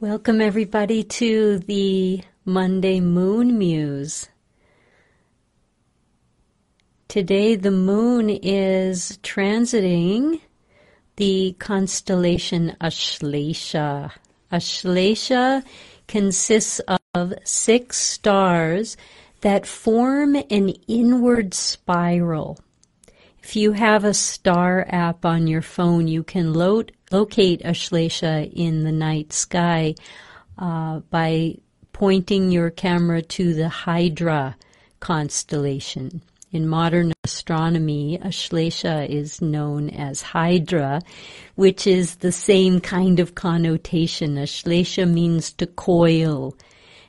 Welcome, everybody, to the Monday Moon Muse. Today, the moon is transiting the constellation Ashlesha. Ashlesha consists of six stars that form an inward spiral. If you have a star app on your phone, you can load, locate Ashlesha in the night sky uh, by pointing your camera to the Hydra constellation. In modern astronomy, Ashlesha is known as Hydra, which is the same kind of connotation. Ashlesha means to coil,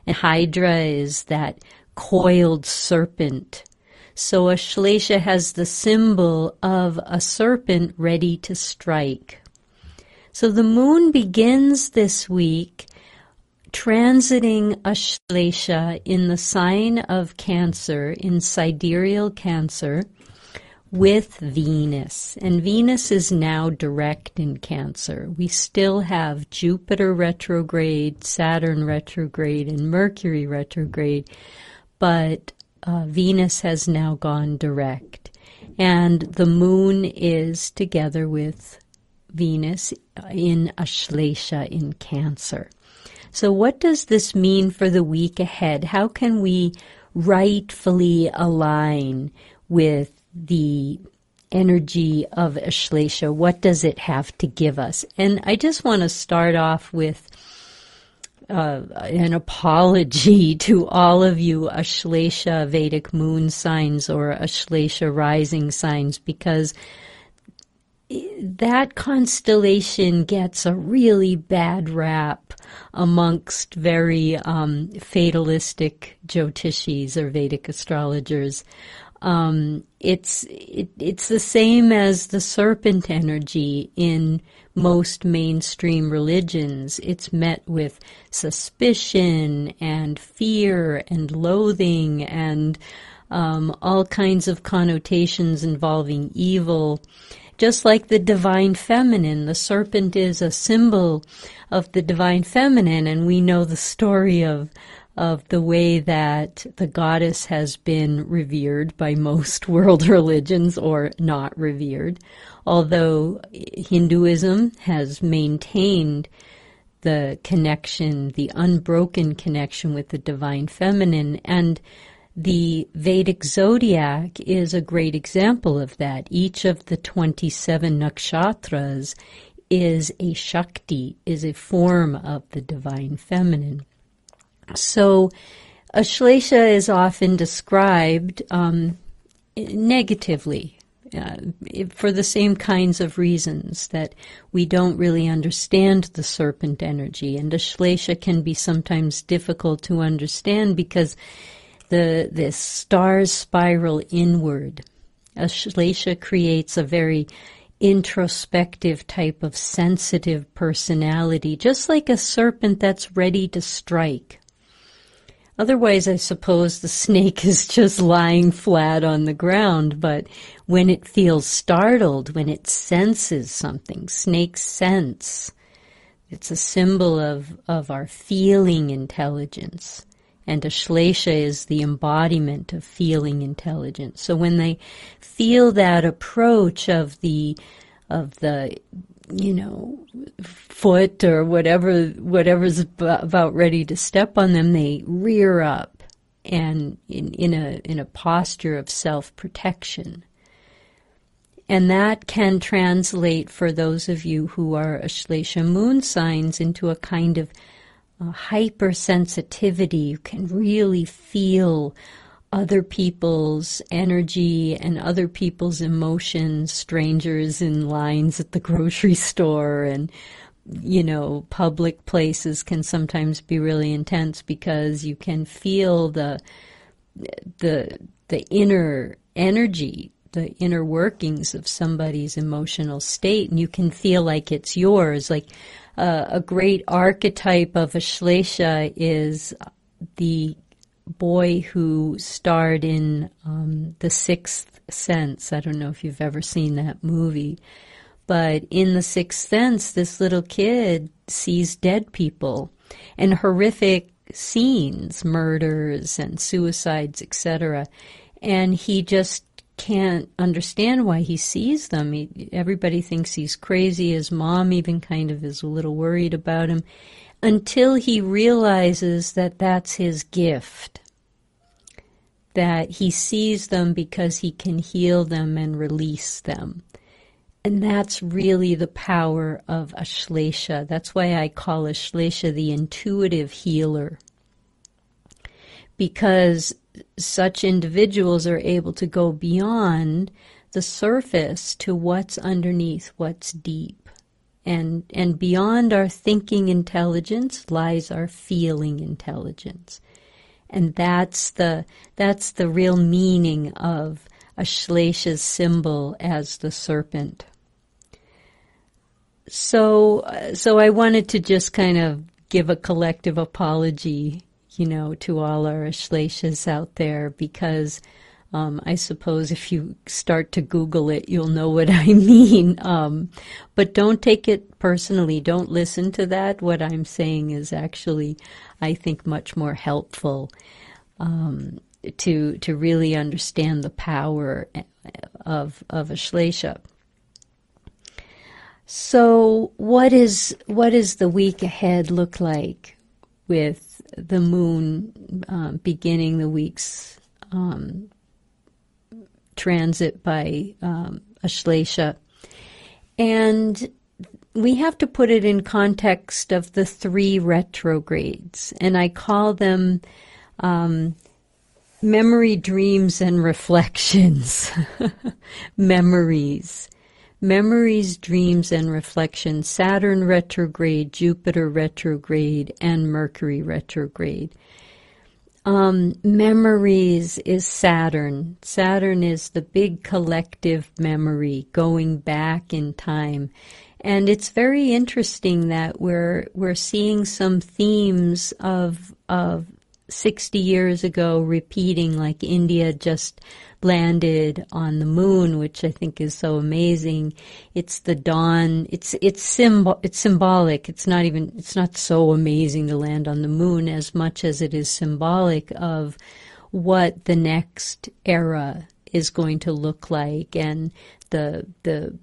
and Hydra is that coiled serpent. So Ashlesha has the symbol of a serpent ready to strike. So the moon begins this week transiting Ashlesha in the sign of Cancer, in sidereal Cancer, with Venus. And Venus is now direct in Cancer. We still have Jupiter retrograde, Saturn retrograde, and Mercury retrograde, but uh, Venus has now gone direct. And the moon is together with Venus in Ashlesha in Cancer. So, what does this mean for the week ahead? How can we rightfully align with the energy of Ashlesha? What does it have to give us? And I just want to start off with uh, an apology to all of you Ashlesha Vedic moon signs or Ashlesha rising signs because that constellation gets a really bad rap amongst very um, fatalistic Jyotishis or Vedic astrologers. Um, it's it, it's the same as the serpent energy in most mainstream religions. It's met with suspicion and fear and loathing and um, all kinds of connotations involving evil. Just like the divine feminine, the serpent is a symbol of the divine feminine, and we know the story of of the way that the goddess has been revered by most world religions or not revered. Although Hinduism has maintained the connection, the unbroken connection with the divine feminine, and the Vedic zodiac is a great example of that. Each of the 27 nakshatras is a Shakti, is a form of the divine feminine. So, Ashlesha is often described um, negatively uh, for the same kinds of reasons that we don't really understand the serpent energy. And Ashlesha can be sometimes difficult to understand because the the stars spiral inward. Ashlesha creates a very introspective type of sensitive personality, just like a serpent that's ready to strike. Otherwise, I suppose the snake is just lying flat on the ground, but when it feels startled, when it senses something, snakes sense. It's a symbol of, of our feeling intelligence and Ashlesha is the embodiment of feeling intelligence. So when they feel that approach of the of the you know foot or whatever whatever's about ready to step on them, they rear up and in, in a in a posture of self protection. And that can translate for those of you who are Ashlesha moon signs into a kind of uh, hypersensitivity. You can really feel other people's energy and other people's emotions, strangers in lines at the grocery store. And you know, public places can sometimes be really intense because you can feel the the the inner energy, the inner workings of somebody's emotional state. And you can feel like it's yours. Like uh, a great archetype of Ashlesha is the boy who starred in um, The Sixth Sense. I don't know if you've ever seen that movie, but in the sixth sense, this little kid sees dead people and horrific scenes, murders and suicides, etc. And he just can't understand why he sees them. He, everybody thinks he's crazy. His mom even kind of is a little worried about him until he realizes that that's his gift. That he sees them because he can heal them and release them. And that's really the power of Ashlesha. That's why I call Ashlesha the intuitive healer. Because such individuals are able to go beyond the surface to what's underneath, what's deep. And, and beyond our thinking intelligence lies our feeling intelligence. And that's the, that's the real meaning of a Ashlesha's symbol as the serpent. So, so I wanted to just kind of give a collective apology, you know, to all our Ashleshas out there because um, I suppose if you start to Google it, you'll know what I mean. Um, but don't take it personally. Don't listen to that. What I'm saying is actually, I think, much more helpful um, to to really understand the power of of Ashlesha. So, what is what is the week ahead look like with the moon um, beginning the week's um, transit by um, Ashlesha? And we have to put it in context of the three retrogrades, and I call them um, memory, dreams, and reflections. Memories memories, dreams, and Reflection, Saturn retrograde, Jupiter retrograde, and Mercury retrograde. Um, memories is Saturn. Saturn is the big collective memory going back in time. And it's very interesting that we're we're seeing some themes of of 60 years ago repeating like India just landed on the moon, which I think is so amazing. It's the dawn. It's it's symbol. It's symbolic. It's not even. It's not so amazing to land on the moon as much as it is symbolic of what the next era is going to look like and the the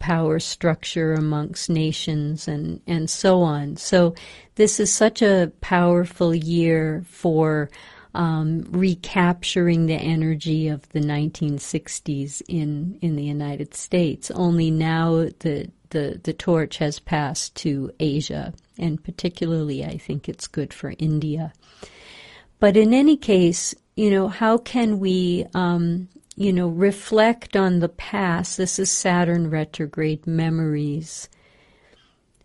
power structure amongst nations and and so on. So this is such a powerful year for um, recapturing the energy of the 1960s in in the United States. Only now the the the torch has passed to Asia, and particularly, I think it's good for India. But in any case, you know, how can we, um, you know, reflect on the past? This is Saturn retrograde memories.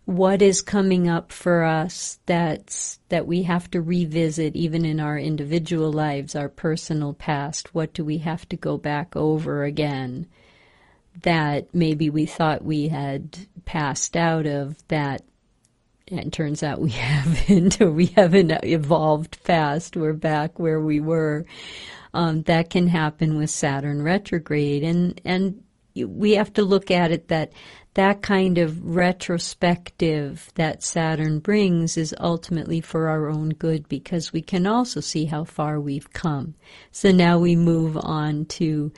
What is coming up for us that's that we have to revisit even in our individual lives our personal past? What do we have to go back over again that maybe we thought we had passed out of that and turns out we haven't we haven't evolved past. We're back where we were um, that can happen with saturn retrograde and and we have to look at it that that kind of retrospective that Saturn brings is ultimately for our own good because we can also see how far we've come. So now we move on to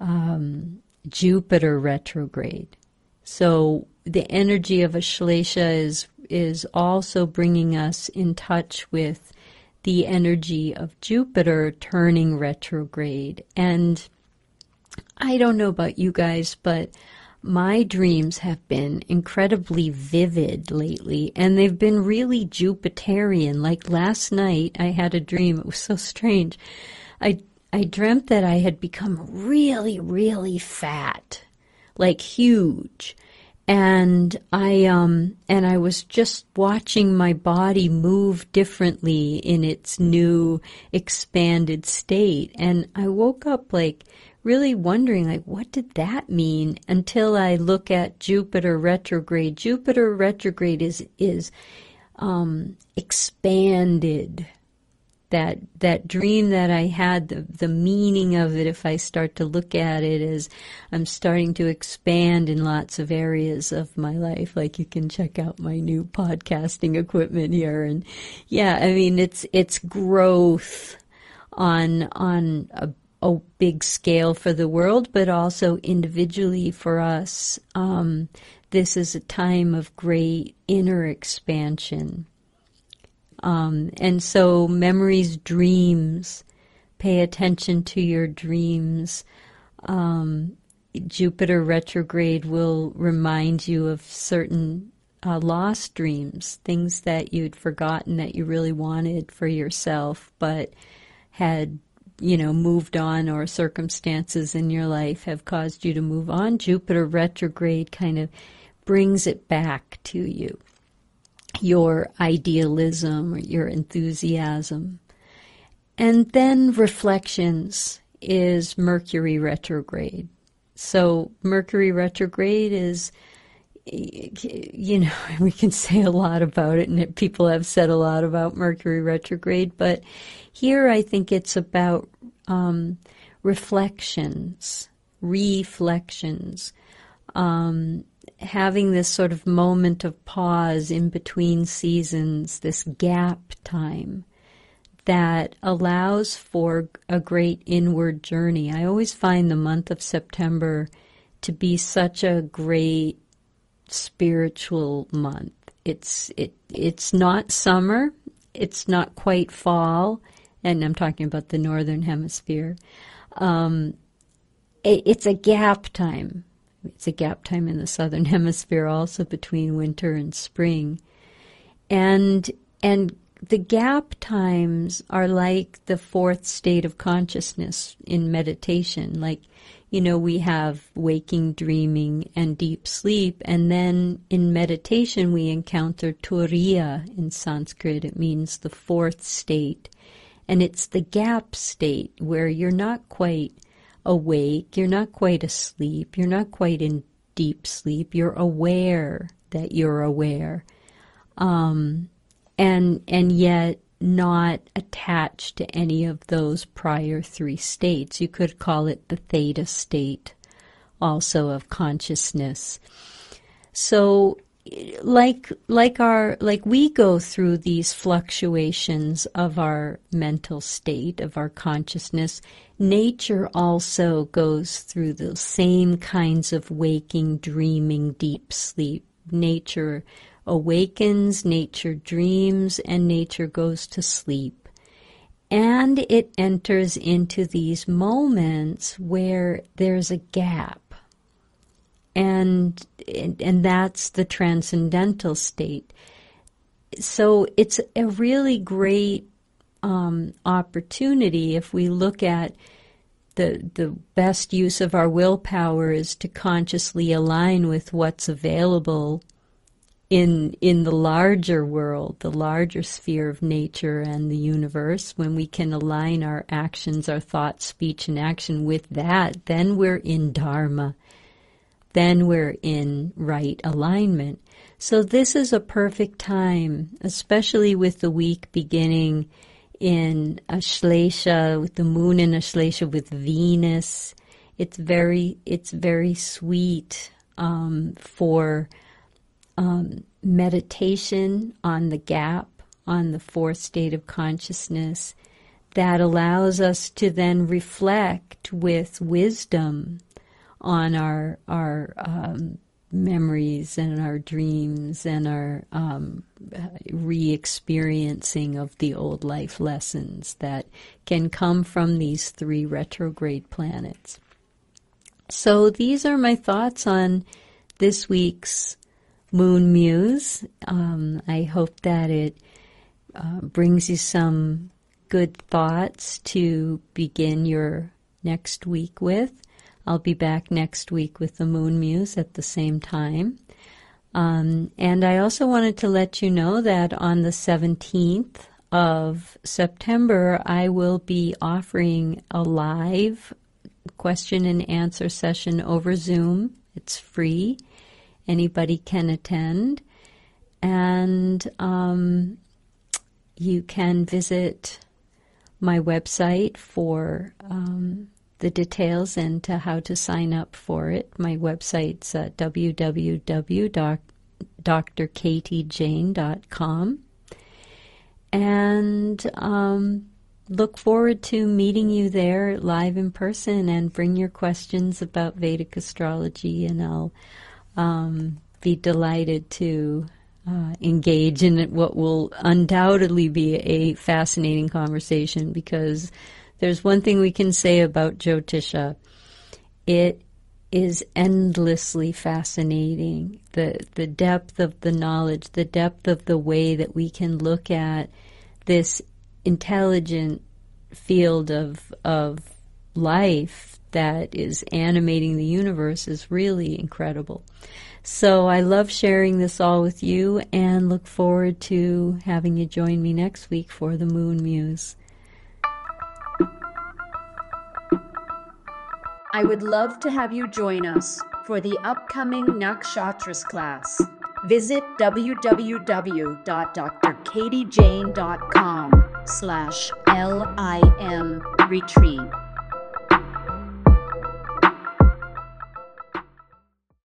um, Jupiter retrograde. So the energy of Ashlesha is is also bringing us in touch with the energy of Jupiter turning retrograde. And I don't know about you guys, but my dreams have been incredibly vivid lately, and they've been really Jupiterian. Like last night, I had a dream. It was so strange. I I dreamt that I had become really, really fat, like huge, and I um and I was just watching my body move differently in its new expanded state, and I woke up like really wondering like what did that mean? Until I look at Jupiter retrograde. Jupiter retrograde is is um, expanded that that dream that I had, the, the meaning of it, if I start to look at it, is I'm starting to expand in lots of areas of my life. Like you can check out my new podcasting equipment here, and yeah, I mean it's it's growth on on a, a big scale for the world, but also individually for us. Um, this is a time of great inner expansion um, and so, memories, dreams, pay attention to your dreams. Um, Jupiter retrograde will remind you of certain uh, lost dreams, things that you'd forgotten that you really wanted for yourself, but had, you know, moved on or circumstances in your life have caused you to move on. Jupiter retrograde kind of brings it back to you your idealism or your enthusiasm. And then reflections is Mercury retrograde. So Mercury retrograde is, you know, we can say a lot about it, and people have said a lot about Mercury retrograde, but here I think it's about um, reflections, reflections. Um, having this sort of moment of pause in between seasons, this gap time that allows for a great inward journey. I always find the month of September to be such a great spiritual month. It's it it's not summer, it's not quite fall, and I'm talking about the northern hemisphere. Um, it, it's a gap time it's a gap time in the southern hemisphere also between winter and spring. And and the gap times are like the fourth state of consciousness in meditation. Like, you know, we have waking, dreaming, and deep sleep. And then in meditation, we encounter turiya in Sanskrit. It means the fourth state. And it's the gap state where you're not quite awake, you're not quite asleep, you're not quite in deep sleep, you're aware that you're aware. Um, and and yet not attached to any of those prior three states. You could call it the theta state also of consciousness. So like like our like we go through these fluctuations of our mental state of our consciousness nature also goes through the same kinds of waking dreaming deep sleep. Nature awakens nature dreams and nature goes to sleep. And it enters into these moments where there's a gap. And and that's the transcendental state. So it's a really great um, opportunity if we look at the the best use of our willpower is to consciously align with what's available in in the larger world, the larger sphere of nature and the universe, when we can align our actions, our thoughts, speech, and action with that, then we're in Dharma then we're in right alignment. So this is a perfect time, especially with the week beginning in Ashlesha, with the moon in Ashlesha with Venus. It's very, it's very sweet um, for um, meditation on the gap, on the fourth state of consciousness, that allows us to then reflect with wisdom on our our um, memories and our dreams and our um, re-experiencing of the old life lessons that can come from these three retrograde planets. So these are my thoughts on this week's Moon Muse. Um, I hope that it uh, brings you some good thoughts to begin your next week with. I'll be back next week with the Moon Muse at the same time. Um, and I also wanted to let you know that on the 17th of September, I will be offering a live question and answer session over Zoom. It's free, anybody can attend. And um, you can visit my website for um, the details and to how to sign up for it. My website's uh, www.drkatyjane.com. And um, look forward to meeting you there live in person and bring your questions about Vedic astrology, and I'll um, be delighted to uh, engage in what will undoubtedly be a fascinating conversation because there's one thing we can say about Jyotisha. It is endlessly fascinating. The the depth of the knowledge, the depth of the way that we can look at this intelligent field of of life that is animating the universe is really incredible. So I love sharing this all with you and look forward to having you join me next week for the Moon Muse. I would love to have you join us for the upcoming Nakshatras class. Visit www.drkatyjane.com slash L-I-M retreat.